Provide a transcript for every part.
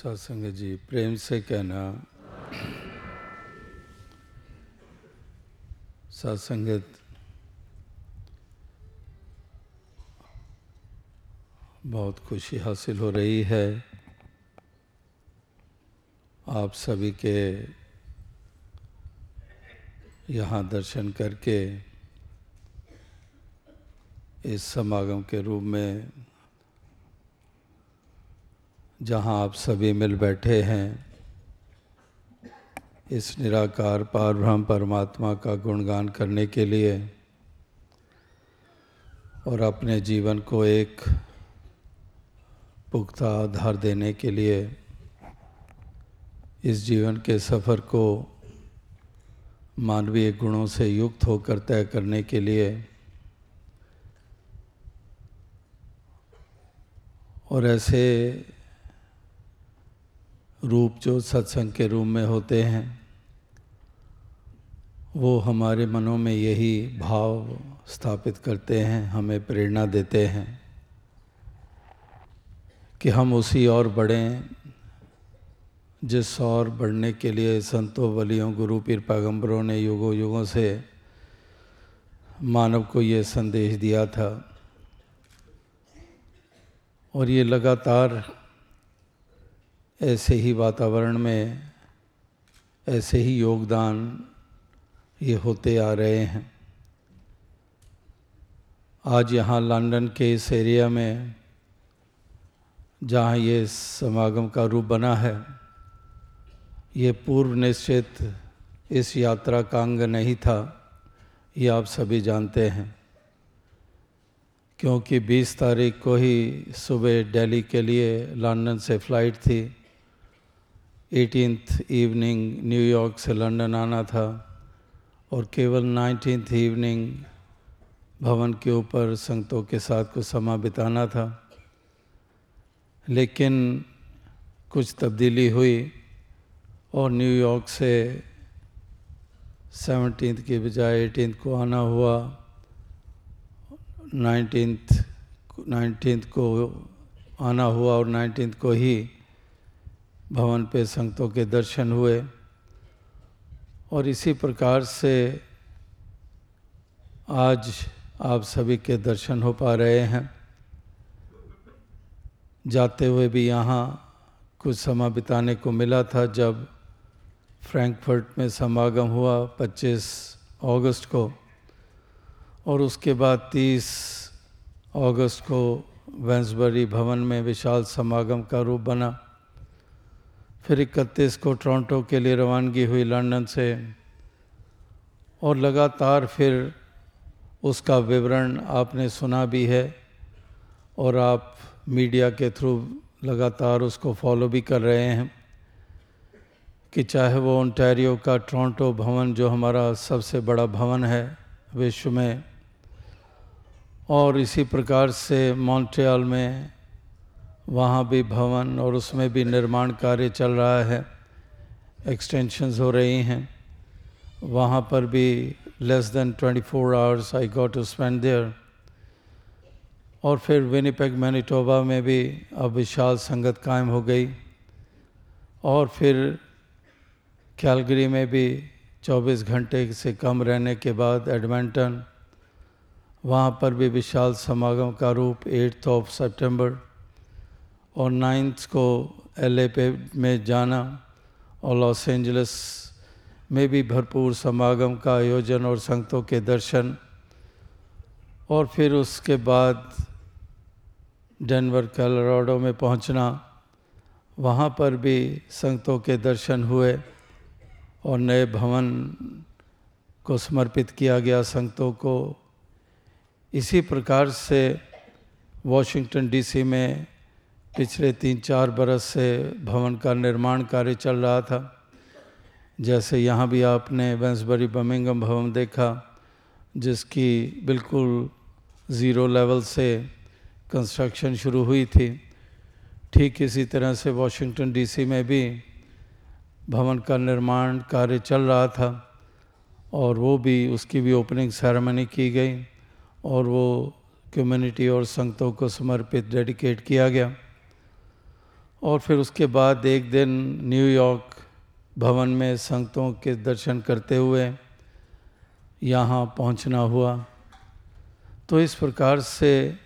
सत्संग जी, प्रेम से कहना। सत्संगत बहुत खुशी हासिल हो रही है। आप सभी के यहाँ दर्शन करके इस समागम के रूप में जहाँ आप सभी मिल बैठे हैं, इस निराकार पार ब्रह्म परमात्मा का गुणगान करने के लिए और अपने जीवन को एक पुख्ता आधार देने के लिए इस जीवन के सफ़र को मानवीय गुणों से युक्त होकर तय करने के लिए और ऐसे रूप जो सत्संग के रूप में होते हैं, वो हमारे मनों में यही भाव स्थापित करते हैं, हमें प्रेरणा देते हैं कि हम उसी और बढ़ें, जिस और बढ़ने के लिए संतों वलियों गुरु, पीर, पैगंबरों ने युगों युगों से मानव को ये संदेश दिया था। और ये लगातार ऐसे ही वातावरण में, ऐसे ही योगदान ये होते आ रहे हैं। आज यहाँ लंदन के इस एरिया में, जहाँ ये समागम का रूप बना है, ये पूर्व निश्चित इस यात्रा का अंग नहीं था, ये आप सभी जानते हैं। क्योंकि 20 तारीख को ही सुबह दिल्ली के लिए लंदन से फ़्लाइट थी। एटीनथ इवनिंग न्यूयॉर्क से लंदन आना था और केवल नाइनटीन इवनिंग भवन के ऊपर संगतों के साथ कुछ समा बिताना था। लेकिन कुछ तब्दीली हुई और न्यूयॉर्क से सेवनटीन के बजाय एटीन को आना हुआ। नाइनटीन नाइनटीन को आना हुआ और नाइनटीन को ही भवन पे संगतों के दर्शन हुए और इसी प्रकार से आज आप सभी के दर्शन हो पा रहे हैं। जाते हुए भी यहाँ कुछ समय बिताने को मिला था जब फ्रैंकफर्ट में समागम हुआ 25 अगस्त को और उसके बाद 30 अगस्त को वेंसबरी भवन में विशाल समागम का रूप बना। फिर इकतीस को टोरंटो के लिए रवानगी हुई लंदन से, और लगातार फिर उसका विवरण आपने सुना भी है, और आप मीडिया के थ्रू लगातार उसको फॉलो भी कर रहे हैं, कि चाहे वो ओंटारियो का टोरंटो भवन जो हमारा सबसे बड़ा भवन है विश्व में, और इसी प्रकार से मॉन्ट्रियल में वहाँ भी भवन और उसमें भी निर्माण कार्य चल रहा है एक्सटेंशंस हो रही हैं। वहाँ पर भी less than 24 four hours I got to spend there और फिर विनीपेग मैनिटोबा में भी अब विशाल संगत कायम हो गई। और फिर कैलगरी में भी 24 घंटे से कम रहने के बाद एडमेंटन वहाँ पर भी विशाल समागम का रूप एट्थ ऑफ़ सितंबर और नाइन्थ को एलए पे में जाना और लॉस एंजलिस में भी भरपूर समागम का आयोजन और संगतों के दर्शन। और फिर उसके बाद डेनवर कैलोराडो में पहुँचना। वहाँ पर भी संगतों के दर्शन हुए और नए भवन को समर्पित किया गया संगतों को। इसी प्रकार से वॉशिंगटन डीसी में पिछले तीन चार बरस से भवन का निर्माण कार्य चल रहा था। जैसे यहाँ भी आपने वेंसबरी बमिंगम भवन देखा, जिसकी बिल्कुल ज़ीरो लेवल से कंस्ट्रक्शन शुरू हुई थी। ठीक इसी तरह से वॉशिंगटन डीसी में भी भवन का निर्माण कार्य चल रहा था और वो भी उसकी भी ओपनिंग सेरेमनी की गई और वो कम्युनिटी और संगतों को समर्पित डेडिकेट किया गया। और फिर उसके बाद एक दिन न्यूयॉर्क भवन में संगतों के दर्शन करते हुए यहाँ पहुँचना हुआ। तो इस प्रकार से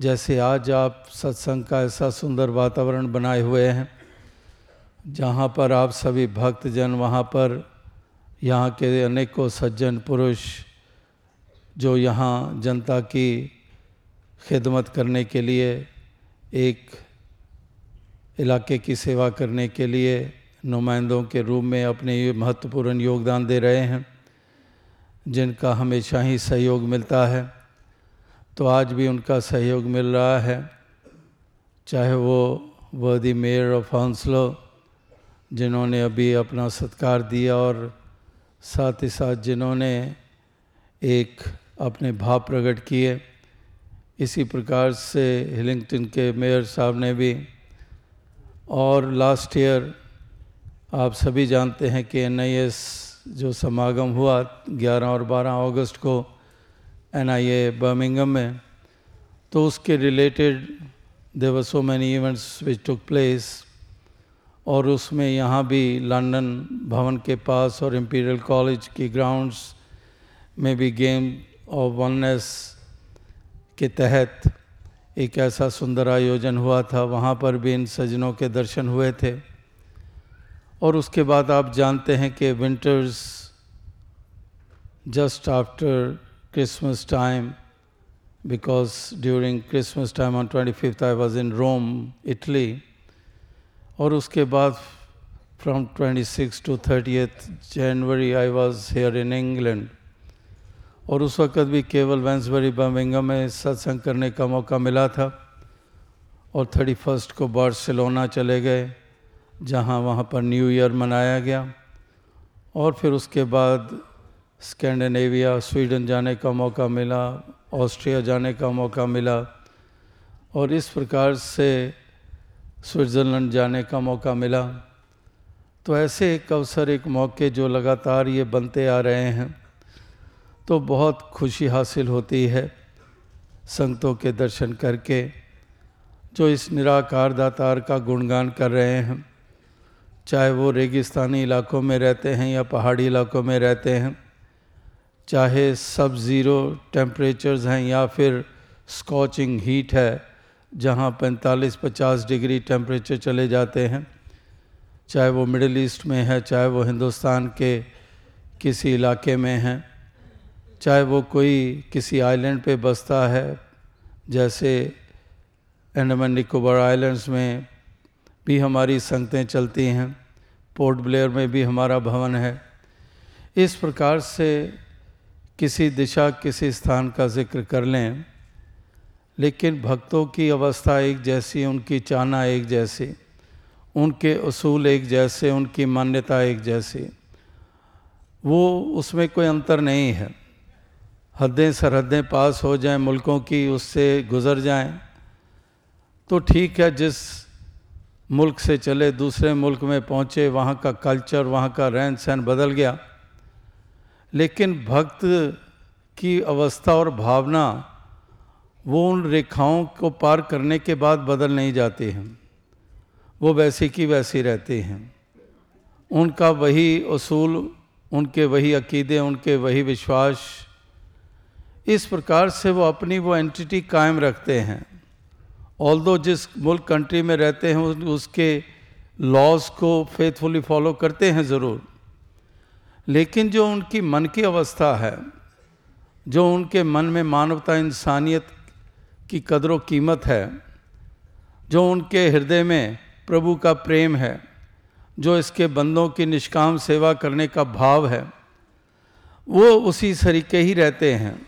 जैसे आज आप सत्संग का ऐसा सुंदर वातावरण बनाए हुए हैं, जहाँ पर आप सभी भक्तजन वहाँ पर यहाँ के अनेकों सज्जन पुरुष जो यहाँ जनता की खिदमत करने के लिए एक इलाके की सेवा करने के लिए नुमाइंदों के रूप में अपने महत्वपूर्ण योगदान दे रहे हैं, जिनका हमेशा ही सहयोग मिलता है। तो आज भी उनका सहयोग मिल रहा है, चाहे वो वर्दी मेयर ऑफ़ हंसलो जिन्होंने अभी अपना सत्कार दिया और साथ ही साथ जिन्होंने एक अपने भाव प्रकट किए। इसी प्रकार से हिलिंगटन के मेयर साहब ने भी और लास्ट ईयर आप सभी जानते हैं कि एनआईएस जो समागम हुआ 11 और 12 अगस्त को एन आई ए बर्मिंगम में तो उसके related there were so many events which took place और उसमें यहाँ भी लंदन भवन के पास और इम्पीरियल कॉलेज की ग्राउंड्स में भी गेम ऑफ़ वननेस के तहत एक ऐसा सुंदर आयोजन हुआ था, वहाँ पर भी इन सजनों के दर्शन हुए थे। और उसके बाद आप जानते हैं कि winters just after Christmas time because during Christmas time on twenty fifth I was in Rome Italy और उसके बाद from twenty six to thirty January I was here in England और उस वक़्त भी केवल वेंसबरी बर्मिंगम में सत्संग करने का मौका मिला था और थर्टी फ़र्स्ट को बार्सिलोना चले गए, जहाँ वहाँ पर न्यू ईयर मनाया गया। और फिर उसके बाद स्कैंडिनेविया, स्वीडन जाने का मौका मिला, ऑस्ट्रिया जाने का मौका मिला और इस प्रकार से स्विट्ज़रलैंड जाने का मौका मिला। तो ऐसे एक अवसर, एक मौके जो लगातार ये बनते आ रहे हैं। तो बहुत खुशी हासिल होती है संगतों के दर्शन करके, जो इस निराकार दातार का गुणगान कर रहे हैं। चाहे वो रेगिस्तानी इलाकों में रहते हैं या पहाड़ी इलाकों में रहते हैं, चाहे सब ज़ीरो टेम्परेचर्स हैं या फिर स्कॉचिंग हीट है, जहाँ 45-50 डिग्री टेम्परेचर चले जाते हैं, चाहे वो मिडिल ईस्ट में है, चाहे वो हिंदुस्तान के किसी इलाके में हैं चाहे वो कोई किसी आइलैंड पे बसता है, जैसे अंडमान निकोबार आइलैंड्स में भी हमारी संगतें चलती हैं पोर्ट ब्लेयर में भी हमारा भवन है। इस प्रकार से किसी दिशा, किसी स्थान का ज़िक्र कर लें, लेकिन भक्तों की अवस्था एक जैसी, उनकी चाहना एक जैसी, उनके असूल एक जैसे, उनकी मान्यता एक जैसी, वो उसमें कोई अंतर नहीं है। हदें सरहदें पास हो जाएँ, मुल्कों की उससे गुज़र जाएँ। तो ठीक है, जिस मुल्क से चले, दूसरे मुल्क में पहुँचे, वहाँ का कल्चर, वहाँ का रहन सहन बदल गया। लेकिन भक्त की अवस्था और भावना, वो उन रेखाओं को पार करने के बाद बदल नहीं जाती हैं। वो वैसी की वैसी रहती हैं। उनका वही असूल उनके वही अकीदे, उनके वही विश्वास इस प्रकार से वो अपनी वो एंटिटी कायम रखते हैं। ऑल दो जिस मुल्क कंट्री में रहते हैं उसके लॉज को फेथफुली फॉलो करते हैं ज़रूर। लेकिन जो उनकी मन की अवस्था है, जो उनके मन में मानवता इंसानियत की कदर कीमत है, जो उनके हृदय में प्रभु का प्रेम है, जो इसके बंदों की निष्काम सेवा करने का भाव है, वो उसी तरीके ही रहते हैं।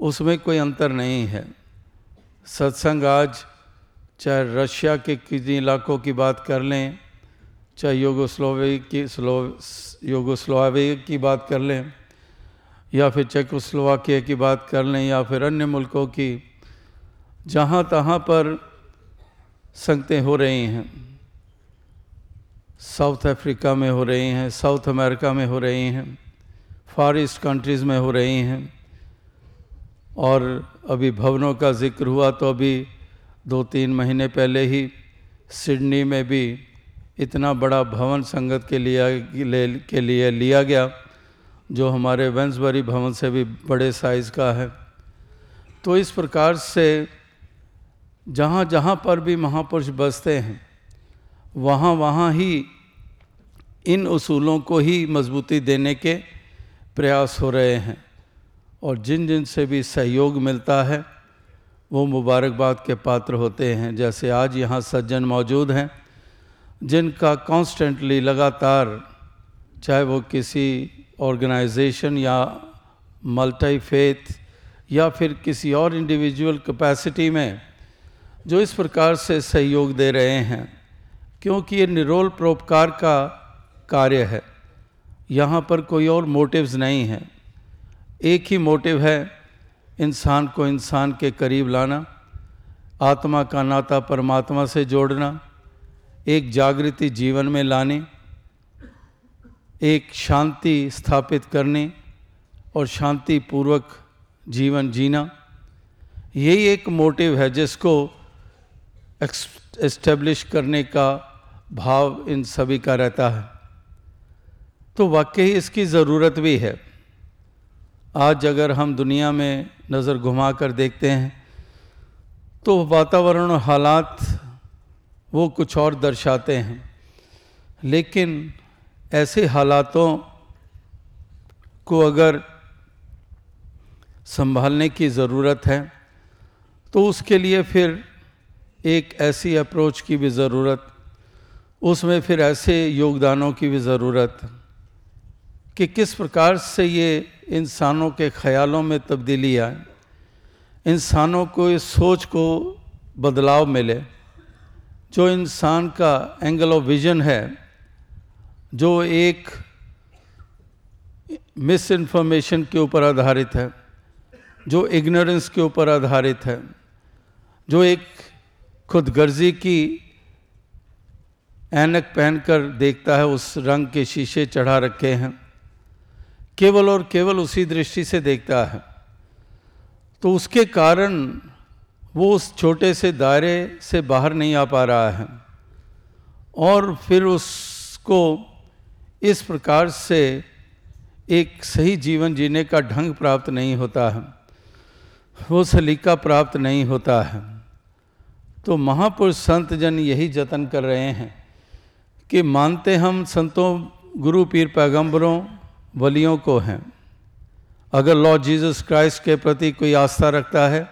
उसमें कोई अंतर नहीं है। सत्संग आज चाहे रशिया के किसी इलाकों की बात कर लें, चाहे योगोस्लोवे की, स्लो, योगोस्लोवे की बात कर लें, या फिर चेकोस्लोवाकिया की बात कर लें, या फिर अन्य मुल्कों की, जहाँ तहाँ पर संगतें हो रही हैं। साउथ अफ्रीका में हो रही हैं, साउथ अमेरिका में हो रही हैं, फार ईस्ट कंट्रीज़ में हो रही हैं। और अभी भवनों का ज़िक्र हुआ तो अभी दो तीन महीने पहले ही सिडनी में भी इतना बड़ा भवन संगत के लिए ले, के लिए लिया गया जो हमारे वेंसबरी भवन से भी बड़े साइज़ का है। तो इस प्रकार से जहाँ जहाँ पर भी महापुरुष बसते हैं वहाँ वहाँ ही इन उसूलों को ही मजबूती देने के प्रयास हो रहे हैं। और जिन जिन से भी सहयोग मिलता है, वो मुबारकबाद के पात्र होते हैं। जैसे आज यहाँ सज्जन मौजूद हैं, जिनका कॉन्स्टेंटली लगातार, चाहे वो किसी ऑर्गेनाइजेशन या मल्टी फेथ या फिर किसी और इंडिविजुअल कैपेसिटी में, जो इस प्रकार से सहयोग दे रहे हैं, क्योंकि ये निरोल परोपकार का कार्य है। यहाँ पर कोई और मोटिव्स नहीं हैं। एक ही मोटिव है, इंसान को इंसान के करीब लाना, आत्मा का नाता परमात्मा से जोड़ना, एक जागृति जीवन में लाने, एक शांति स्थापित करने और शांति पूर्वक जीवन जीना। यही एक मोटिव है जिसको एस्टेब्लिश करने का भाव इन सभी का रहता है। तो वाकई इसकी ज़रूरत भी है। आज अगर हम दुनिया में नज़र घुमा कर देखते हैं तो वातावरण हालात वो कुछ और दर्शाते हैं। लेकिन ऐसे हालातों को अगर संभालने की ज़रूरत है तो उसके लिए फिर एक ऐसी अप्रोच की भी ज़रूरत, उसमें फिर ऐसे योगदानों की भी ज़रूरत। कि किस प्रकार से ये इंसानों के ख्यालों में तब्दीली आए, इंसानों को इस सोच को बदलाव मिले। जो इंसान का एंगल ऑफ़ विजन है, जो एक मिस इन्फॉर्मेशन के ऊपर आधारित है, जो इग्नोरेंस के ऊपर आधारित है, जो एक खुदगर्जी की ऐनक पहनकर देखता है, उस रंग के शीशे चढ़ा रखे हैं केवल और केवल उसी दृष्टि से देखता है। तो उसके कारण वो उस छोटे से दायरे से बाहर नहीं आ पा रहा है और फिर उसको इस प्रकार से एक सही जीवन जीने का ढंग प्राप्त नहीं होता है, वो सलीका प्राप्त नहीं होता है। तो महापुरुष संत जन यही जतन कर रहे हैं कि मानते हम संतों, गुरु, पीर, पैगंबरों वलियों को हैं। अगर लॉर्ड जीसस क्राइस्ट के प्रति कोई आस्था रखता है,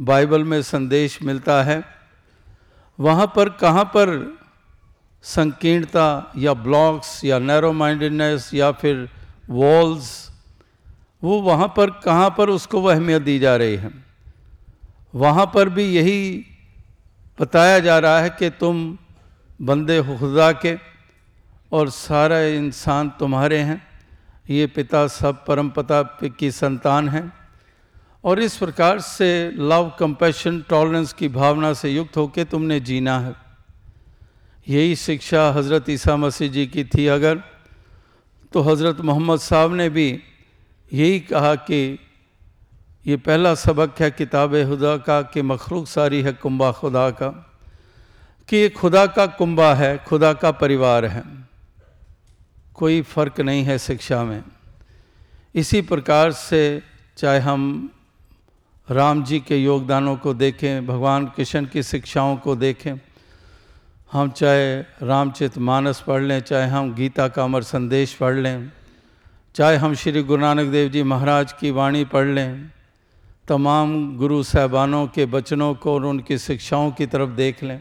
बाइबल में संदेश मिलता है, वहाँ पर कहाँ पर संकीर्णता या ब्लॉक्स या नैरो माइंडेडनेस या फिर वॉल्स वो वहाँ पर कहाँ पर उसको वह अहमियत दी जा रही है। वहाँ पर भी यही बताया जा रहा है कि तुम बंदे खुदा के और सारा इंसान तुम्हारे हैं। ये पिता सब परम पिता की संतान हैं और इस प्रकार से लव कंपैशन टॉलरेंस की भावना से युक्त होकर तुमने जीना है। यही शिक्षा हज़रत ईसा मसीह जी की थी अगर तो हज़रत मोहम्मद साहब ने भी यही कहा कि ये पहला सबक है किताब खुदा का कि मखलूक सारी है कुंबा खुदा का, कि ये खुदा का कुंबा है, खुदा का परिवार है। कोई फ़र्क नहीं है शिक्षा में। इसी प्रकार से चाहे हम राम जी के योगदानों को देखें, भगवान कृष्ण की शिक्षाओं को देखें, हम चाहे रामचित मानस पढ़ लें, चाहे हम गीता का अमर संदेश पढ़ लें, चाहे हम श्री गुरु नानक देव जी महाराज की वाणी पढ़ लें, तमाम गुरु साहबानों के बचनों को और उनकी शिक्षाओं की तरफ़ देख लें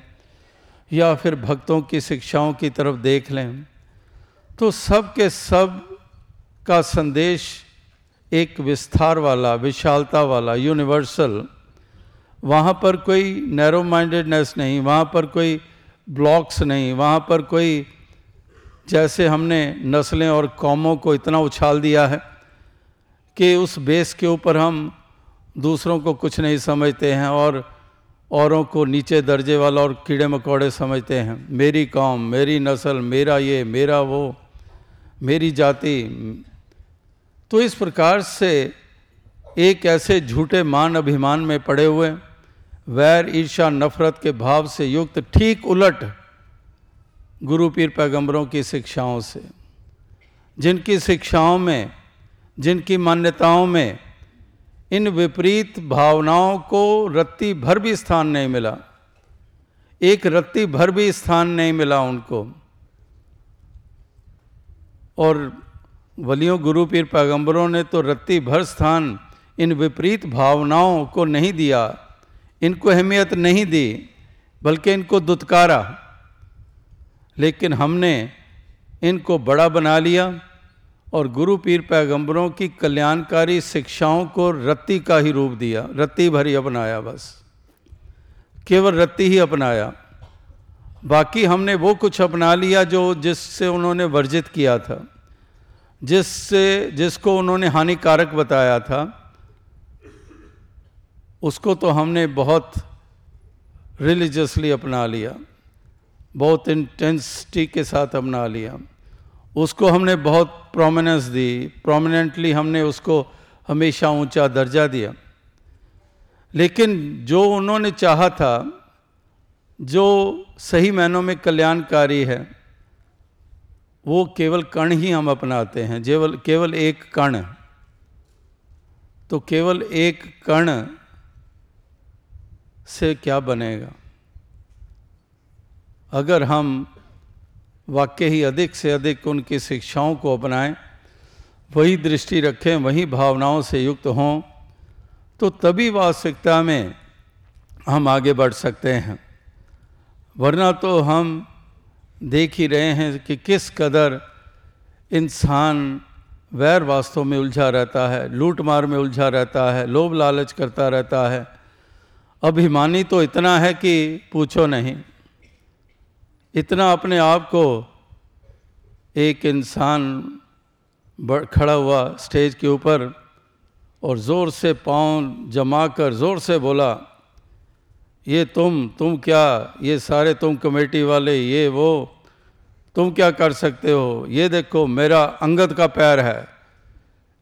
या फिर भक्तों की शिक्षाओं की तरफ़ देख लें तो सब के सब का संदेश एक विस्तार वाला, विशालता वाला यूनिवर्सल वहाँ पर कोई नैरो माइंडेडनेस नहीं, वहाँ पर कोई ब्लॉक्स नहीं, वहाँ पर कोई जैसे हमने नस्लें और कौमों को इतना उछाल दिया है कि उस बेस के ऊपर हम दूसरों को कुछ नहीं समझते हैं और औरों को नीचे दर्जे वाला और कीड़े मकोड़े समझते हैं। मेरी कौम, मेरी नस्ल, मेरा ये, मेरा वो। मेरी जाति। तो इस प्रकार से एक ऐसे झूठे मान अभिमान में पड़े हुए, वैर ईर्षा नफरत के भाव से युक्त ठीक उलट गुरु पीर पैगंबरों की शिक्षाओं से, जिनकी शिक्षाओं में, जिनकी मान्यताओं में इन विपरीत भावनाओं को रत्ती भर भी स्थान नहीं मिला। एक रत्ती भर भी स्थान नहीं मिला उनको। और वलियों, गुरु, पीर, पैगंबरों ने तो रत्ती भर स्थान इन विपरीत भावनाओं को नहीं दिया, इनको अहमियत नहीं दी, बल्कि इनको दुत्कारा। लेकिन हमने इनको बड़ा बना लिया और गुरु, पीर, पैगंबरों की कल्याणकारी शिक्षाओं को रत्ती का ही रूप दिया, रत्ती भर ही अपनाया बस। केवल रत्ती ही अपनाया। बाकी हमने वो कुछ अपना लिया जो जिससे उन्होंने वर्जित किया था, जिससे, जिसको उन्होंने हानिकारक बताया था, उसको तो हमने बहुत रिलीजियसली अपना लिया, बहुत इंटेंसिटी के साथ अपना लिया। उसको हमने बहुत प्रोमिनेंस दी प्रोमिनेंटली हमने उसको हमेशा ऊँचा दर्जा दिया। लेकिन जो उन्होंने चाहा था जो सही मायनों में कल्याणकारी है, वो केवल कण ही हम अपनाते हैं। केवल केवल एक कण। तो केवल एक कण से क्या बनेगा? अगर हम वाक्य ही अधिक से अधिक उनकी शिक्षाओं को अपनाएँ, वही दृष्टि रखें, वही भावनाओं से युक्त हों तो तभी वास्तविकता में हम आगे बढ़ सकते हैं। वरना तो हम देख ही रहे हैं कि किस कदर इंसान वैर वास्तव में उलझा रहता है लूट मार में उलझा रहता है, लोभ लालच करता रहता है। अभिमानी तो इतना है कि पूछो नहीं। इतना अपने आप को एक इंसान खड़ा हुआ स्टेज के ऊपर और ज़ोर से पाँव जमा कर, ज़ोर से बोला ये तुम तुम क्या, ये सारे तुम कमेटी वाले, ये वो, तुम क्या कर सकते हो? ये देखो, मेरा अंगद का पैर है।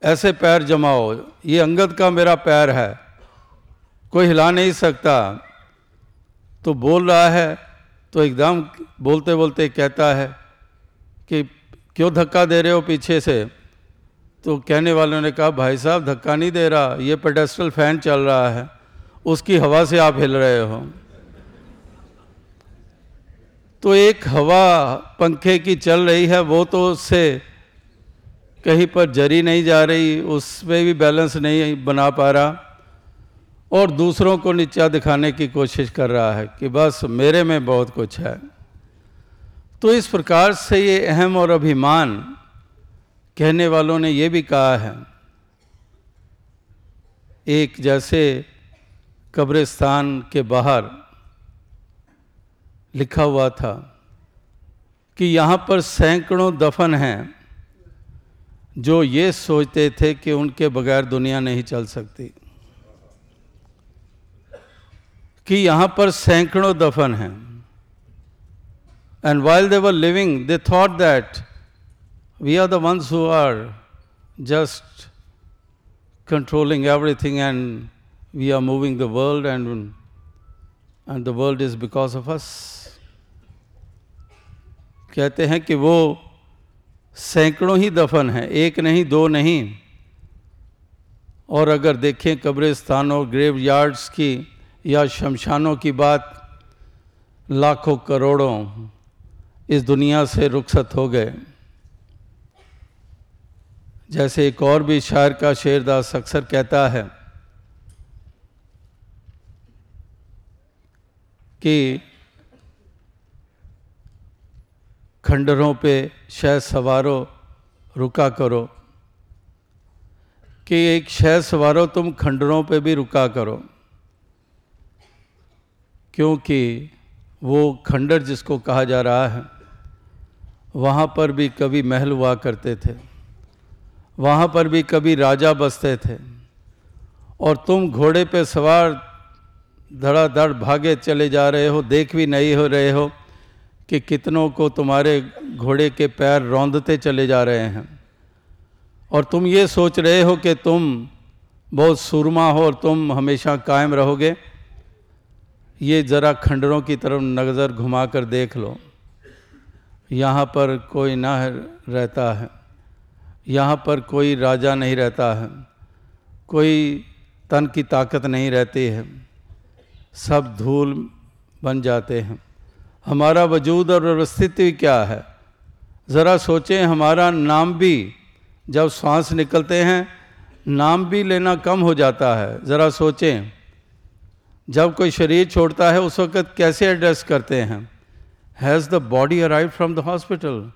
ऐसे पैर जमाओ, ये अंगद का मेरा पैर है। कोई हिला नहीं सकता। तो बोल रहा है तो एकदम बोलते बोलते कहता है कि, क्यों धक्का दे रहे हो पीछे से? तो कहने वालों ने कहा, भाई साहब, धक्का नहीं दे रहा, ये पेडेस्ट्रल फ़ैन चल रहा है। उसकी हवा से आप हिल रहे हो। तो एक हवा पंखे की चल रही है, वो तो उससे कहीं पर जरी नहीं जा रही, उसमें भी बैलेंस नहीं बना पा रहा। और दूसरों को नीचा दिखाने की कोशिश कर रहा है कि बस मेरे में बहुत कुछ है। तो इस प्रकार से ये अहम और अभिमान कहने वालों ने ये भी कहा है, एक जैसे कब्रिस्तान के बाहर लिखा हुआ था कि यहाँ पर सैकड़ों दफन हैं जो ये सोचते थे कि उनके बगैर दुनिया नहीं चल सकती। कि यहाँ पर सैकड़ों दफन हैं। And while they were living they thought that we are the ones who are just controlling everything and we are moving the world and, and the world is because of us. कहते हैं कि वो सैकड़ों ही दफन हैं एक नहीं दो नहीं और अगर देखें कब्रिस्तानों ग्रेव यार्ड्स की या शमशानों की बात लाखों करोड़ों इस दुनिया से रुखसत हो गए जैसे एक और भी शायर का शेरदास अक्सर कहता है कि खंडरों पे शह सवारो, रुका करो। कि एक शह सवारो तुम खंडरों पे भी रुका करो। क्योंकि वो खंडर जिसको कहा जा रहा है, वहाँ पर भी कभी महल हुआ करते थे। वहाँ पर भी कभी राजा बसते थे। और तुम घोड़े पे सवार धड़ाधड़ भागे चले जा रहे हो, देख भी नहीं हो रहे हो कि कितनों को तुम्हारे घोड़े के पैर रौंदते चले जा रहे हैं। और तुम ये सोच रहे हो कि तुम बहुत सुरमा हो और तुम हमेशा कायम रहोगे, ये ज़रा खंडरों की तरफ़ नज़र घुमा कर देख लो। यहाँ पर कोई ना रहता है, यहाँ पर कोई राजा नहीं रहता है, कोई तन की ताकत नहीं रहती है। सब धूल बन जाते हैं। हमारा वजूद और अस्तित्व क्या है? ज़रा सोचें, हमारा नाम भी जब सांस निकलते हैं, नाम भी लेना कम हो जाता है। ज़रा सोचें, जब कोई शरीर छोड़ता है, उस वक़्त कैसे एड्रेस करते हैं? Has the body arrive from the hospital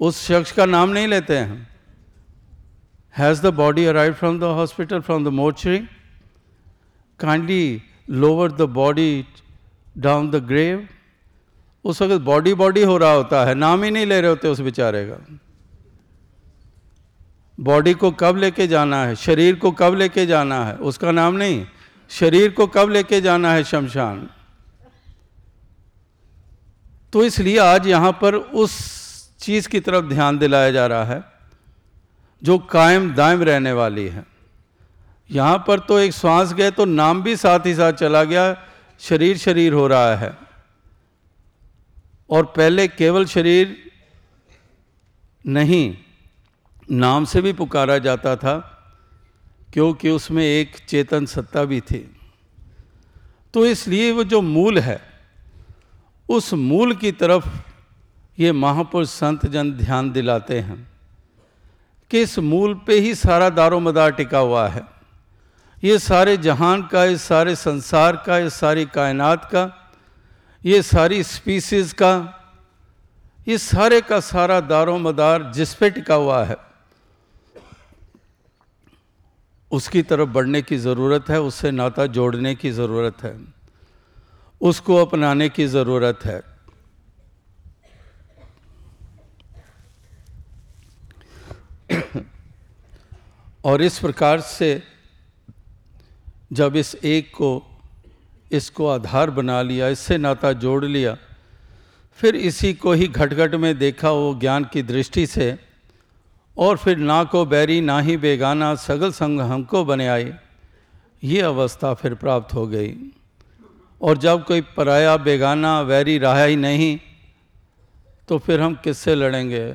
उस शख्स का नाम नहीं लेते हैं। Has the body arrive from the hospital from the mortuary kindly lower the body down the grave उस वक्त बॉडी बॉडी हो रहा होता है, नाम ही नहीं ले रहे होते उस बेचारे का। बॉडी को कब लेके जाना है? शरीर को कब लेके जाना है? उसका नाम नहीं, शरीर को कब लेके जाना है शमशान? तो इसलिए आज यहाँ पर उस चीज़ की तरफ़ ध्यान दिलाया जा रहा है, जो कायम दायम रहने वाली है। यहाँ पर तो एक श्वास गए तो नाम भी साथ ही साथ चला गया, शरीर शरीर हो रहा है। और पहले केवल शरीर नहीं, नाम से भी पुकारा जाता था, क्योंकि उसमें एक चेतन सत्ता भी थी। तो इसलिए वो जो मूल है, उस मूल की तरफ़ ये महापुरुष संत जन ध्यान दिलाते हैं कि इस मूल पे ही सारा दारो मदार टिका हुआ है। ये सारे जहान का इस सारे संसार का इस सारी कायनात का, ये सारी स्पीसीज का, ये सारे का सारा दारो मदार जिस पे टिका हुआ है, उसकी तरफ़ बढ़ने की ज़रूरत है, उससे नाता जोड़ने की ज़रूरत है, उसको अपनाने की ज़रूरत है। और इस प्रकार से जब इस एक को, इसको आधार बना लिया, इससे नाता जोड़ लिया, फिर इसी को ही घट घट में देखा वो ज्ञान की दृष्टि से, और फिर ना को बैरी, ना ही बेगाना, सगल संग हमको बने आई, ये अवस्था फिर प्राप्त हो गई। और जब कोई पराया, बेगाना वैरी रहा ही नहीं तो फिर हम किससे लड़ेंगे?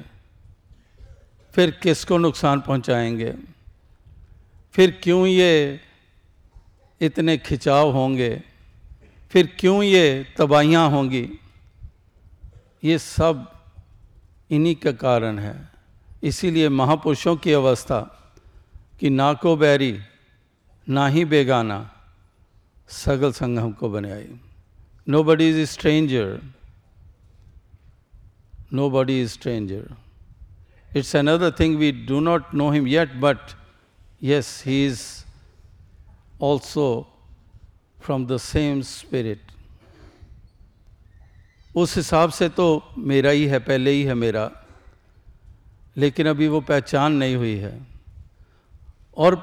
फिर किसको नुकसान पहुंचाएँगे? फिर क्यों ये इतने खिंचाव होंगे, फिर क्यों ये तबाहियाँ होंगी? ये सब इन्हीं का कारण है। इसीलिए महापुरुषों की अवस्था कि ना को बैरी, ना ही बेगाना, सगल संग हमको बनाई nobody is stranger nobody is stranger it's another thing we do not know him yet but yes he is also from the same spirit उस हिसाब से तो मेरा ही है, पहले ही है मेरा, लेकिन अभी वो पहचान नहीं हुई है। और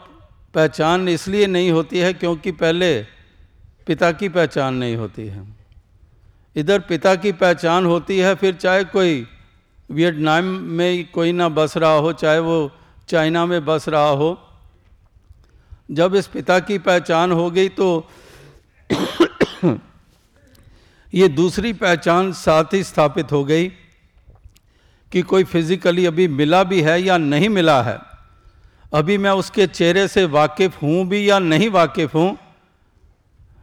पहचान इसलिए नहीं होती है क्योंकि पहले पिता की पहचान नहीं होती है। इधर पिता की पहचान होती है, फिर चाहे कोई वियतनाम में कोई ना बस रहा हो, चाहे वो चाइना में बस रहा हो जब इस पिता की पहचान हो गई तो ये दूसरी पहचान साथ ही स्थापित हो गई कि कोई फिजिकली अभी मिला भी है या नहीं मिला है। अभी मैं उसके चेहरे से वाकिफ हूँ भी या नहीं वाकिफ हूँ,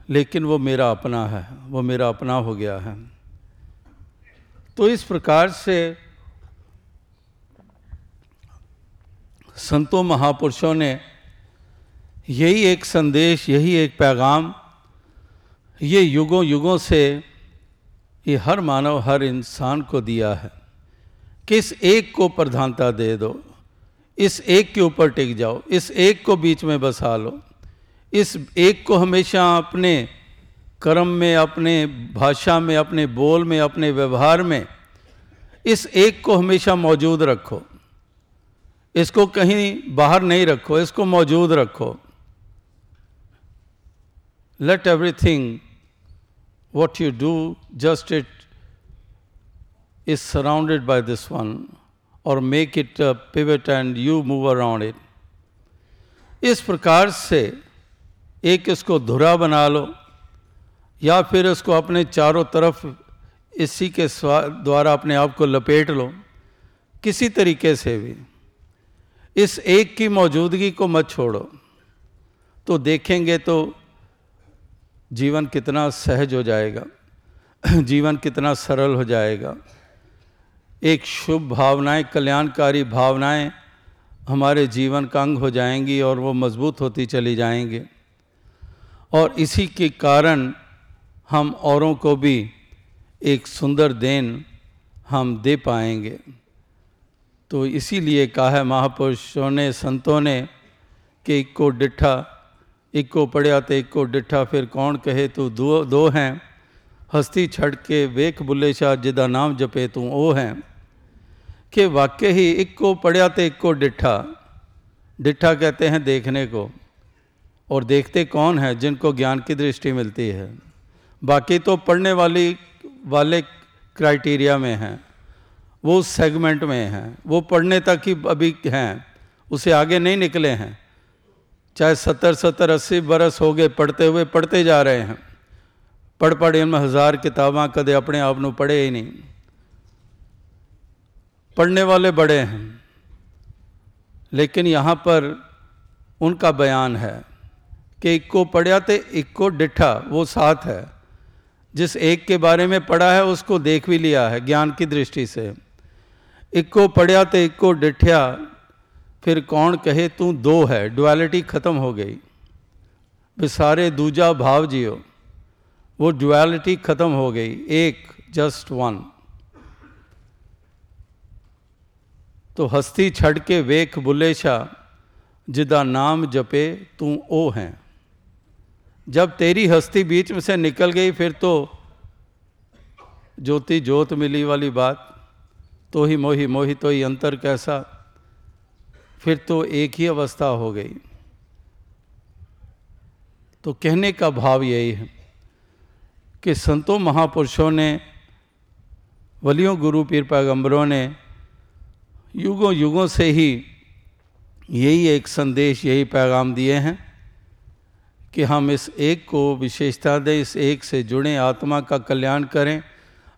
लेकिन वो मेरा अपना है, वो मेरा अपना हो गया है। तो इस प्रकार से संतों महापुरुषों ने यही एक संदेश, यही एक पैगाम, ये युगों युगों से ये हर मानव, हर इंसान को दिया है किस एक को प्रधानता दे दो, इस एक के ऊपर टिक जाओ, इस एक को बीच में बसा लो, इस एक को हमेशा अपने कर्म में, अपने भाषा में, अपने बोल में, अपने व्यवहार में, इस एक को हमेशा मौजूद रखो, इसको कहीं बाहर नहीं रखो, इसको मौजूद रखो। Let everything what you do just it is surrounded by this one or make it a pivot and you move around it. इस प्रकार से एक इसको धुरा बना लो या फिर उसको अपने चारों तरफ़ इसी के द्वारा अपने आप को लपेट लो, किसी तरीके से भी इस एक की मौजूदगी को मत छोड़ो तो देखेंगे तो जीवन कितना सहज हो जाएगा, जीवन कितना सरल हो जाएगा। एक शुभ भावनाएँ, कल्याणकारी भावनाएँ हमारे जीवन का अंग हो जाएँगी और वो मज़बूत होती चली जाएँगी। और इसी के कारण हम औरों को भी एक सुंदर देन हम दे पाएँगे। तो इसीलिए कहा है महापुरुषों ने, संतों ने कि को डिठा एक को पढ़िया तो एक को डिठा, फिर कौन कहे तू दो दो हैं। हस्ती छड़ के वेख बुल्ले शाह, जिदा नाम जपे तू ओ हैं। कि वाक्य ही एक को पढ़िया तो एक को डिठा। डिठा कहते हैं देखने को, और देखते कौन है जिनको ज्ञान की दृष्टि मिलती है। बाकी तो पढ़ने वाली, वाले क्राइटेरिया में हैं। वो सेगमेंट में हैं। वो पढ़ने तक ही अभी हैं। उसे आगे नहीं निकले हैं। चाहे सत्तर सत्तर, अस्सी बरस हो गए, पढ़ते हुए पढ़ते जा रहे हैं। पढ़ पढ़ इनमें हज़ार किताबा कदे अपने आप ਨੂੰ पढ़े ही नहीं। पढ़ने वाले बड़े हैं, लेकिन यहाँ पर उनका बयान है कि एक को तो एक को डिठा, वो साथ है। जिस एक के बारे में पढ़ा है, उसको देख भी लिया है, ज्ञान की दृष्टि से। एक को तो एक को फिर कौन कहे, तू दो है डुअलिटी खत्म हो गई। सारे दूजा भाव जियो। वो डुअलिटी खत्म हो गई। एक जस्ट वन तो हस्ती छड़ के वेख बुलेशा, जिदा नाम जपे, तू ओ है। जब तेरी हस्ती बीच में से निकल गई, फिर तो ज्योति ज्योत मिली वाली बात। तो ही मोही मोही तो ही अंतर कैसा। फिर तो एक ही अवस्था हो गई। तो कहने का भाव यही है कि संतों महापुरुषों ने, वलियों गुरु पीर पैगंबरों ने युगों युगों से ही यही एक संदेश, यही पैगाम दिए हैं कि हम इस एक को विशेषता दें, इस एक से जुड़े, आत्मा का कल्याण करें,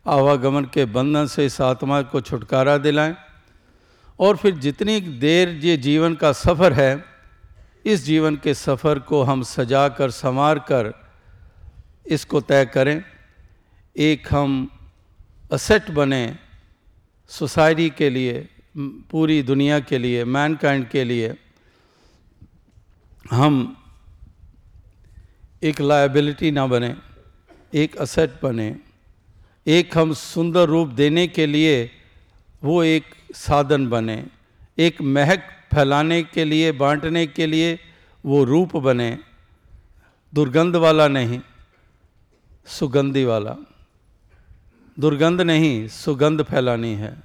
आवागमन के बंधन से इस आत्मा को छुटकारा दिलाएँ। और फिर जितनी देर ये जीवन का सफ़र है, इस जीवन के सफ़र को हम सजा कर संवार कर इसको तय करें। एक हम असेट बने सोसाइटी के लिए पूरी दुनिया के लिए मैनकाइंड के लिए। हम एक लाइबिलिटी ना बने, एक असेट बने। एक हम सुंदर रूप देने के लिए वो एक साधन बने, एक महक फैलाने के लिए, बांटने के लिए वो रूप बने, दुर्गंध वाला नहीं, सुगंधी वाला। दुर्गंध नहीं, सुगंध फैलानी है।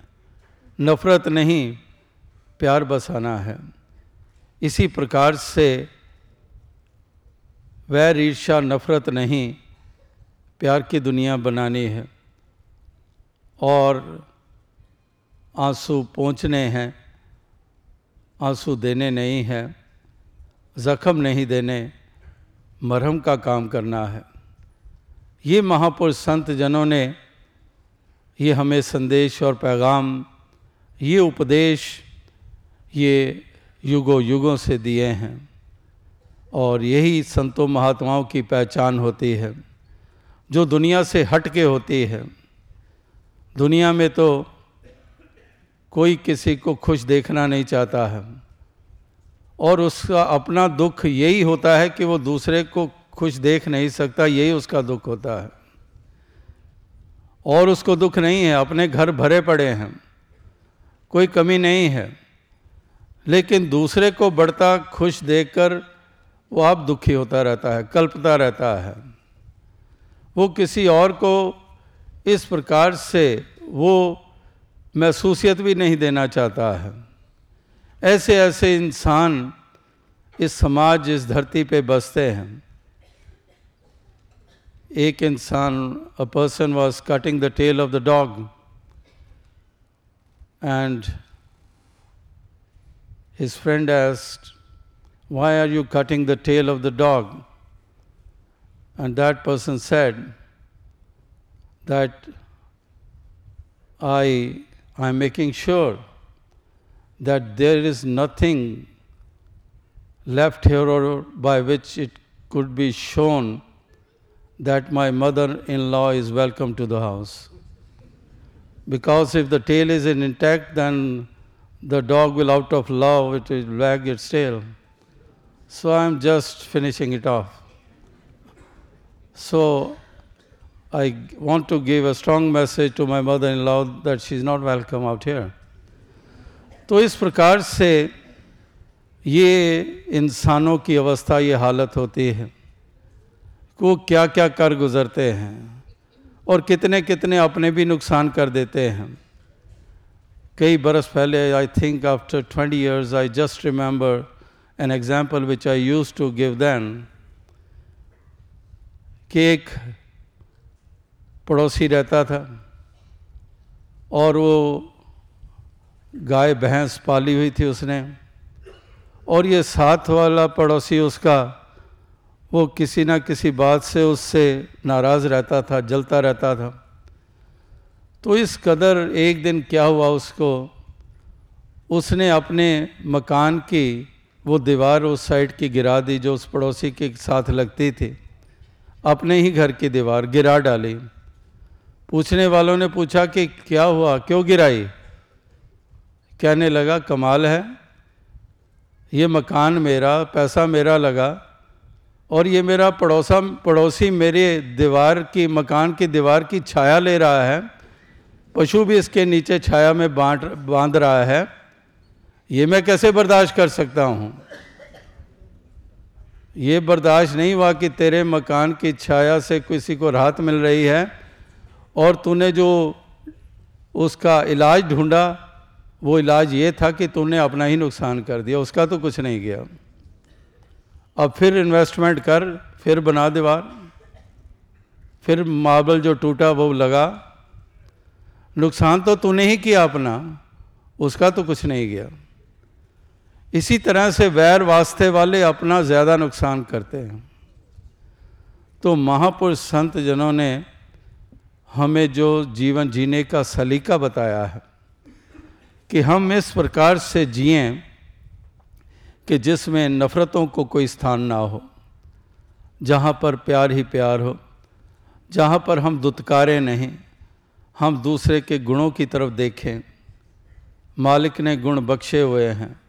नफरत नहीं, प्यार बसाना है। इसी प्रकार से वैर ईर्षा नफरत नहीं, प्यार की दुनिया बनानी है। और आँसू पहुँचने हैं, आँसू देने नहीं हैं, ज़ख्म नहीं देने, मरहम का काम करना है। ये महापुरुष संत जनों ने, ये हमें संदेश और पैगाम, ये उपदेश, ये युगों युगों से दिए हैं और यही संतों महात्माओं की पहचान होती है, जो दुनिया से हट के होती है। दुनिया में तो कोई किसी को खुश देखना नहीं चाहता है। और उसका अपना दुख यही होता है कि वो दूसरे को खुश देख नहीं सकता, यही उसका दुख होता है। और उसको दुख नहीं है, अपने घर भरे पड़े हैं, कोई कमी नहीं है। लेकिन दूसरे को बढ़ता खुश देखकर वो आप दुखी होता रहता है, कल्पता रहता है। वो किसी और को इस प्रकार से वो महसूसियत भी नहीं देना चाहता है। ऐसे ऐसे इंसान इस समाज, इस धरती पे बसते हैं। एक इंसान a person was cutting the tail of the dog and his friend asked why are you cutting the tail of the dog and that person said that I am making sure that there is nothing left here or by which it could be shown that my mother in law is welcome to the house. Because if the tail is intact, then the dog will, out of love, it will wag its tail. So I'm just finishing it off. So I want to give a strong message to my mother in law that she's not welcome out here. तो इस प्रकार से ये इंसानों की अवस्था, ये हालत होती है वो क्या क्या कर गुजरते हैं और कितने कितने अपने भी नुकसान कर देते हैं कई बरस पहले I think after twenty years I just remember an example which I used to give then कि एक पड़ोसी रहता था और वो गाय, भैंस पाली हुई थी उसने। और ये साथ वाला पड़ोसी उसका, वो किसी ना किसी बात से उससे नाराज़ रहता था, जलता रहता था। तो इस कदर एक दिन क्या हुआ उसको, उसने अपने मकान की वो दीवार उस साइड की गिरा दी जो उस पड़ोसी के साथ लगती थी। अपने ही घर की दीवार गिरा डाली। पूछने वालों ने पूछा कि क्या हुआ? क्यों गिराई? कहने लगा, कमाल है। ये मकान मेरा, पैसा मेरा लगा और ये मेरा पड़ोसा, पड़ोसी मेरे दीवार की, मकान की दीवार की छाया ले रहा है। पशु भी इसके नीचे छाया में बांट, बाँध रहा है। ये मैं कैसे बर्दाश्त कर सकता हूँ? ये बर्दाश्त नहीं हुआ कि तेरे मकान की छाया से किसी को राहत मिल रही है। और तूने जो उसका इलाज ढूंढा, वो इलाज ये था कि तूने अपना ही नुकसान कर दिया, उसका तो कुछ नहीं गया अब फिर इन्वेस्टमेंट कर, फिर बना दीवार, फिर मार्बल जो टूटा वो लगा। नुकसान तो तूने ही किया अपना, उसका तो कुछ नहीं गया इसी तरह से वैर वास्ते वाले अपना ज़्यादा नुकसान करते हैं। तो महापुरुष संत जनों ने हमें जो जीवन जीने का सलीका बताया है कि हम इस प्रकार से जिए कि जिसमें नफ़रतों को कोई स्थान ना हो, जहाँ पर प्यार ही प्यार हो, जहाँ पर हम दुत्कारे नहीं, हम दूसरे के गुणों की तरफ़ देखें। मालिक ने गुण बख्शे हुए हैं।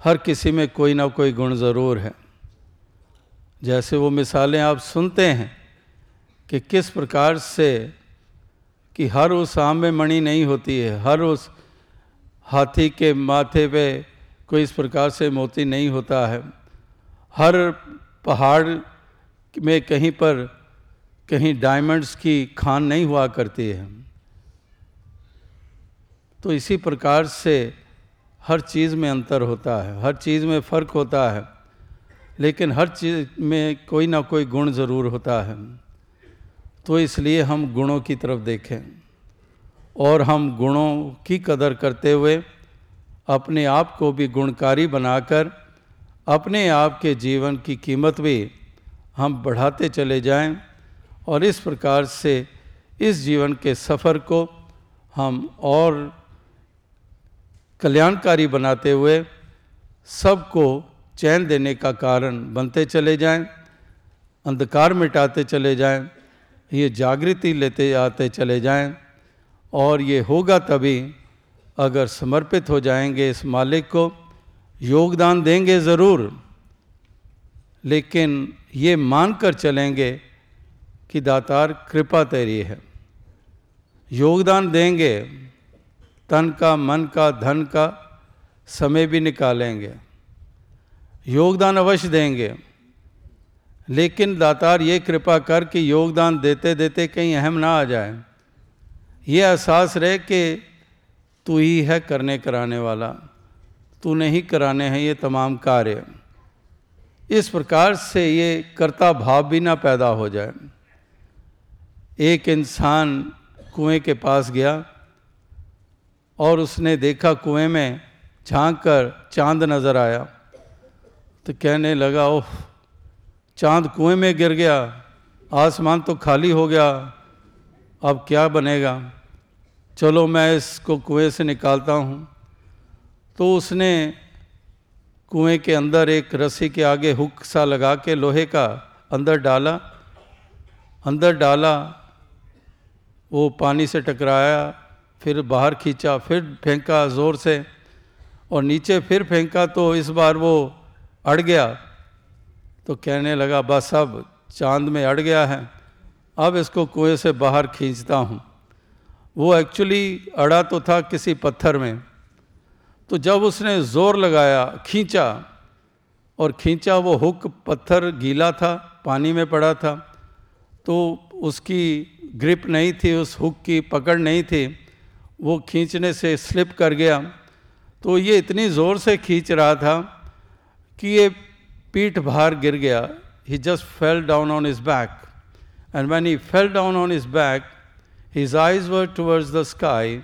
हर किसी में कोई ना कोई गुण ज़रूर है। जैसे वो मिसालें आप सुनते हैं कि किस प्रकार से कि हर उस आम में मणि नहीं होती है, हर उस हाथी के माथे पे कोई इस प्रकार से मोती नहीं होता है। हर पहाड़ में कहीं पर कहीं डायमंड्स की खान नहीं हुआ करती है। तो इसी प्रकार से हर चीज़ में अंतर होता है, हर चीज़ में फ़र्क होता है, लेकिन हर चीज़ में कोई ना कोई गुण ज़रूर होता है। तो इसलिए हम गुणों की तरफ़ देखें और हम गुणों की कदर करते हुए अपने आप को भी गुणकारी बनाकर अपने आप के जीवन की कीमत भी हम बढ़ाते चले जाएँ और इस प्रकार से इस जीवन के सफ़र को हम और कल्याणकारी बनाते हुए सबको चैन देने का कारण बनते चले जाएँ, अंधकार मिटाते चले जाएँ, ये जागृति लेते आते चले जाएँ, और ये होगा तभी अगर समर्पित हो जाएँगे इस मालिक को। योगदान देंगे ज़रूर, लेकिन ये मान कर चलेंगे कि दातार कृपा तेरी है। योगदान देंगे, तन का, मन का, धन का समय भी निकालेंगे। योगदान अवश्य देंगे। लेकिन दातार ये कृपा कर कि योगदान देते देते कहीं अहम ना आ जाए। ये एहसास रहे कि तू ही है करने कराने वाला। तू नहीं कराने हैं ये तमाम कार्य। इस प्रकार से ये कर्ता भाव भी ना पैदा हो जाए। एक इंसान कुएँ के पास गया और उसने देखा कुएँ में झाँक कर चाँद नज़र आया। तो कहने लगा, ओह चाँद कुएँ में गिर गया, आसमान तो खाली हो गया, अब क्या बनेगा? चलो मैं इसको कुएँ से निकालता हूँ। तो उसने कुएँ के अंदर एक रस्सी के आगे हुक सा लगा के लोहे का अंदर डाला। अंदर डाला, वो पानी से टकराया, फिर बाहर खींचा, फिर फेंका ज़ोर से, और नीचे फिर फेंका तो इस बार वो अड़ गया। तो कहने लगा, बस अब चाँद में अड़ गया है, अब इसको कुएँ से बाहर खींचता हूँ। वो एक्चुअली अड़ा तो था किसी पत्थर में। तो जब उसने ज़ोर लगाया, खींचा, और खींचा वो हुक पत्थर गीला था, पानी में पड़ा था तो उसकी ग्रिप नहीं थी, उस हुक की पकड़ नहीं थी, वो खींचने से स्लिप कर गया। तो ये इतनी ज़ोर से खींच रहा था कि ये पीठ बाहर गिर गया he just fell down on his back and when he fell down on his back his eyes were towards the sky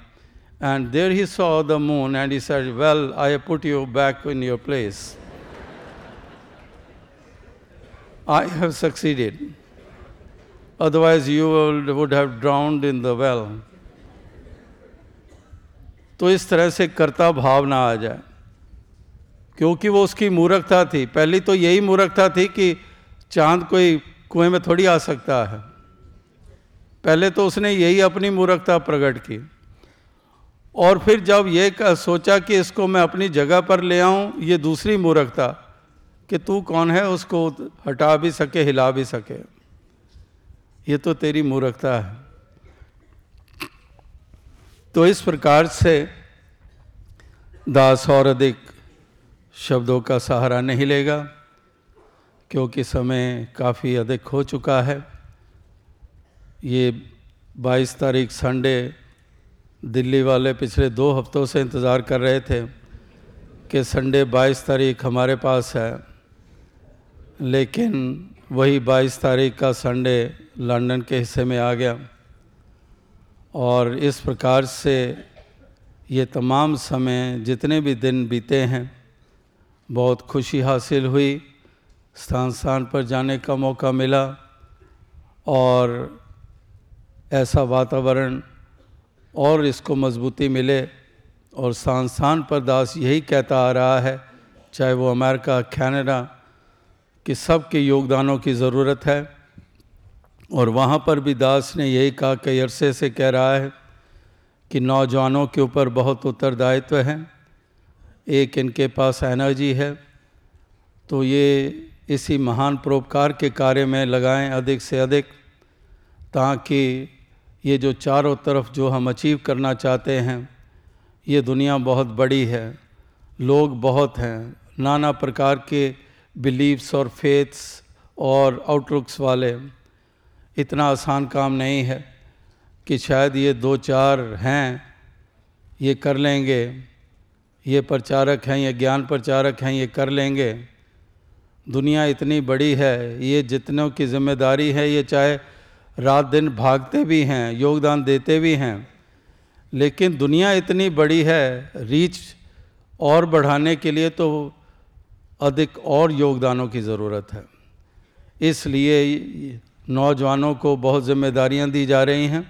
and there he saw the moon and he said well I put you back in your place I have succeeded otherwise you would have drowned in the well. तो इस तरह से कर्ता भाव ना आ जाए क्योंकि वो उसकी मूर्खता थी। पहली तो यही मूर्खता थी कि चाँद कोई कुएँ में थोड़ी आ सकता है। पहले तो उसने यही अपनी मूर्खता प्रकट की। और फिर जब ये सोचा कि इसको मैं अपनी जगह पर ले आऊँ, ये दूसरी मूर्खता कि तू कौन है, उसको हटा भी सके, हिला भी सके। ये तो तेरी मूर्खता है। तो इस प्रकार से दास और अधिक शब्दों का सहारा नहीं लेगा, क्योंकि समय काफ़ी अधिक हो चुका है। ये 22 तारीख संडे, दिल्ली वाले पिछले दो हफ्तों से इंतज़ार कर रहे थे कि संडे 22 तारीख हमारे पास है, लेकिन वही 22 तारीख का संडे लंदन के हिस्से में आ गया। और इस प्रकार से ये तमाम समय जितने भी दिन बीते हैं बहुत खुशी हासिल हुई। स्थान स्थान पर जाने का मौका मिला और ऐसा वातावरण और इसको मजबूती मिले और स्थान स्थान पर दास यही कहता आ रहा है, चाहे वो अमेरिका, कनाडा, कि सबके योगदानों की ज़रूरत है। और वहाँ पर भी दास ने यही कहा, कई अरसे से कह रहा है कि नौजवानों के ऊपर बहुत उत्तरदायित्व है। एक इनके पास एनर्जी है तो ये इसी महान परोपकार के कार्य में लगाएँ अधिक से अधिक, ताकि ये जो चारों तरफ़ जो हम अचीव करना चाहते हैं, ये दुनिया बहुत बड़ी है, लोग बहुत हैं, नाना प्रकार के बिलीव्स और फेथ्स और आउटलुक्स वाले। इतना आसान काम नहीं है कि शायद ये दो चार हैं, ये कर लेंगे। ये प्रचारक हैं, ये ज्ञान प्रचारक हैं, ये कर लेंगे। दुनिया इतनी बड़ी है, ये जितनों की ज़िम्मेदारी है, ये चाहे रात दिन भागते भी हैं, योगदान देते भी हैं, लेकिन दुनिया इतनी बड़ी है, रीच और बढ़ाने के लिए तो अधिक और योगदानों की ज़रूरत है। इसलिए नौजवानों को बहुत जिम्मेदारियाँ दी जा रही हैं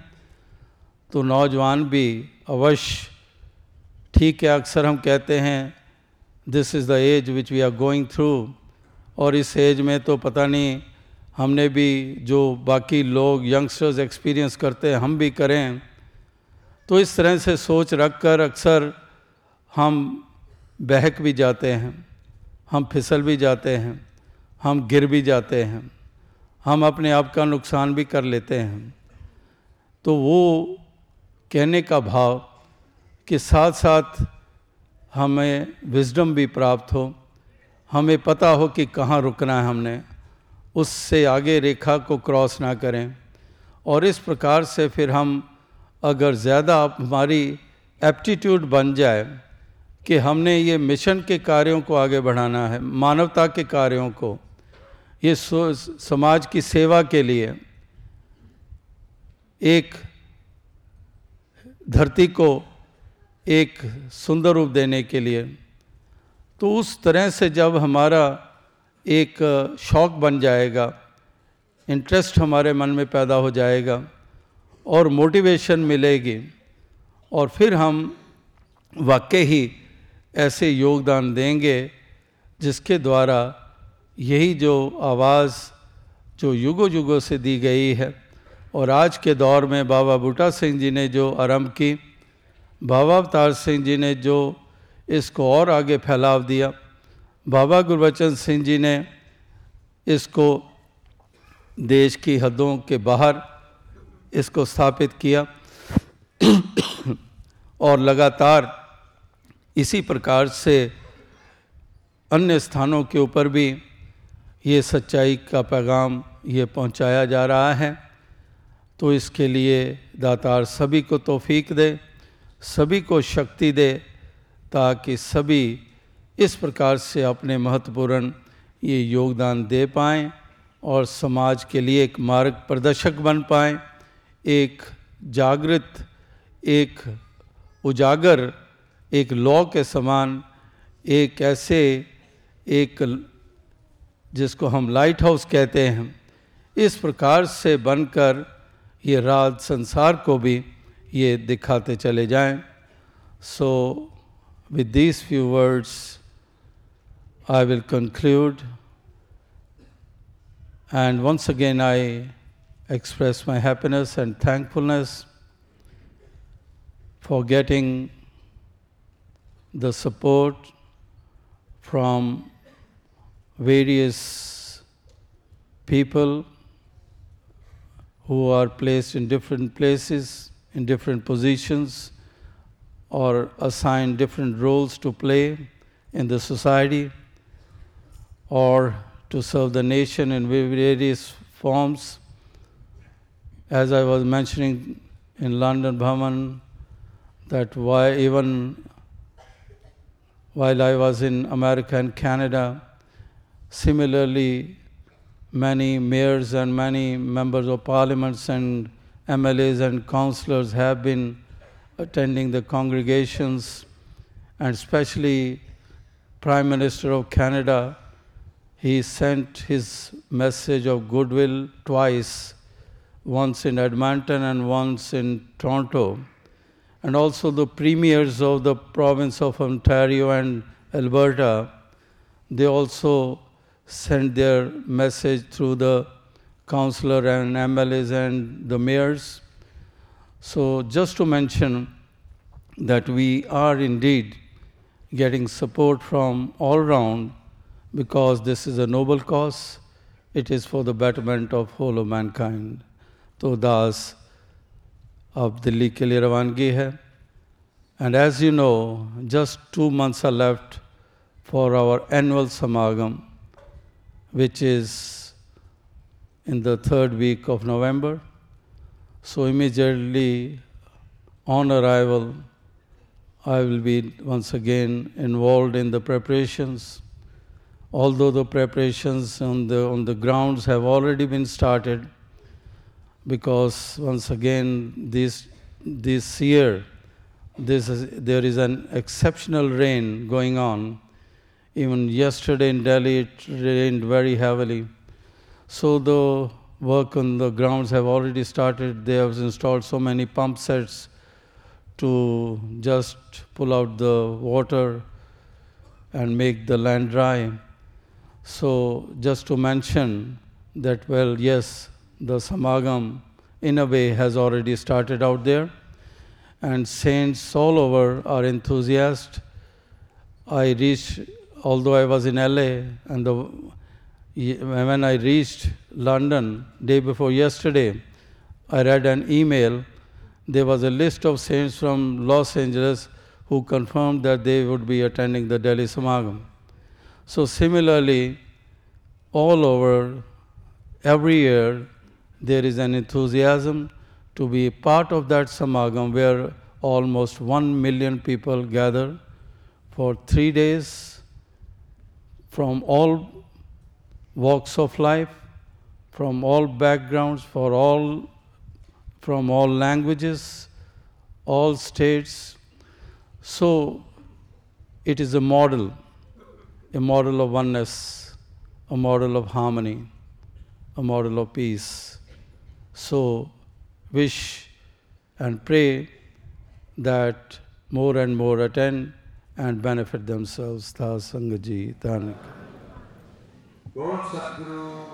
तो नौजवान भी अवश्य ठीक है, अक्सर हम कहते हैं this is the age which we are going through और इस एज में तो पता नहीं, हमने भी जो बाकी लोग यंगस्टर्स एक्सपीरियंस करते हैं, हम भी करें। तो इस तरह से सोच रख कर अक्सर हम बहक भी जाते हैं, हम फिसल भी जाते हैं, हम गिर भी जाते हैं, हम अपने आप का नुकसान भी कर लेते हैं। तो वो कहने का भाव कि साथ साथ हमें विजडम भी प्राप्त हो। हमें पता हो कि कहाँ रुकना है हमने। उससे आगे रेखा को क्रॉस ना करें। और इस प्रकार से फिर हम अगर ज़्यादा हमारी एप्टीट्यूड बन जाए कि हमने ये मिशन के कार्यों को आगे बढ़ाना है, मानवता के कार्यों को, ये समाज की सेवा के लिए एक धरती को एक सुंदर रूप देने के लिए। तो उस तरह से जब हमारा एक शौक बन जाएगा इंटरेस्ट हमारे मन में पैदा हो जाएगा और मोटिवेशन मिलेगी और फिर हम वाकई ही ऐसे योगदान देंगे जिसके द्वारा यही जो आवाज़ जो युगों युगों से दी गई है और आज के दौर में बाबा बूटा सिंह जी ने जो आरंभ की बाबा अवतार सिंह जी ने जो इसको और आगे फैलाव दिया। बाबा गुरबचन सिंह जी ने इसको देश की हदों के बाहर इसको स्थापित किया। और लगातार इसी प्रकार से अन्य स्थानों के ऊपर भी ये सच्चाई का पैगाम ये पहुँचाया जा रहा है। तो इसके लिए दातार सभी को तोफीक दे। सभी को शक्ति दे ताकि सभी इस प्रकार से अपने महत्वपूर्ण ये योगदान दे पाएँ और समाज के लिए एक मार्ग प्रदर्शक बन पाएँ, एक जागृत, एक उजागर, एक लॉ के समान, एक ऐसे, एक जिसको हम लाइट हाउस कहते हैं। इस प्रकार से बनकर ये रात संसार को भी ये दिखाते चले जाएं so with these few words I will conclude and once again I express my happiness and thankfulness for getting the support from various people who are placed in different places, in different positions, or assigned different roles to play in the society, or to serve the nation in various forms. As I was mentioning in London Bhaman, that why even while I was in America and Canada, Similarly, many mayors and many members of parliaments and MLAs and councillors have been attending the congregations, and especially Prime Minister of Canada, he sent his message of goodwill twice, once in Edmonton and once in Toronto. And also the premiers of the province of Ontario and Alberta, they also sent their message through the councillor and MLAs and the mayors. So just to mention that we are indeed getting support from all around because this is a noble cause. It is for the betterment of whole of mankind. तो दास अब दिल्ली के लिए रवानगी है and as you know just two months are left for our annual samagam which is in the third week of November. So immediately on arrival, I will be once again involved in the preparations. Although the preparations on the, on the grounds have already been started, because once again this, this year this is, there is an exceptional rain going on even yesterday in Delhi, it rained very heavily. So the work on the grounds have already started. They have installed so many pump sets to just pull out the water and make the land dry. So just to mention that, well, yes, the Samagam in a way has already started out there and saints all over are enthusiastic. I reached although I was in LA and the, when I reached London day before yesterday, I read an email. There was a list of saints from Los Angeles who confirmed that they would be attending the Delhi Samagam. So similarly, all over, every year, there is an enthusiasm to be part of that Samagam where almost one million people gather for three days from all walks of life, from all backgrounds, for all, from all languages, all states. So it is a model, a model of oneness, a model of harmony, a model of peace. So, wish and pray that more and more attend and benefit themselves. Tha Sangaji, Thanak. Om Sadhguru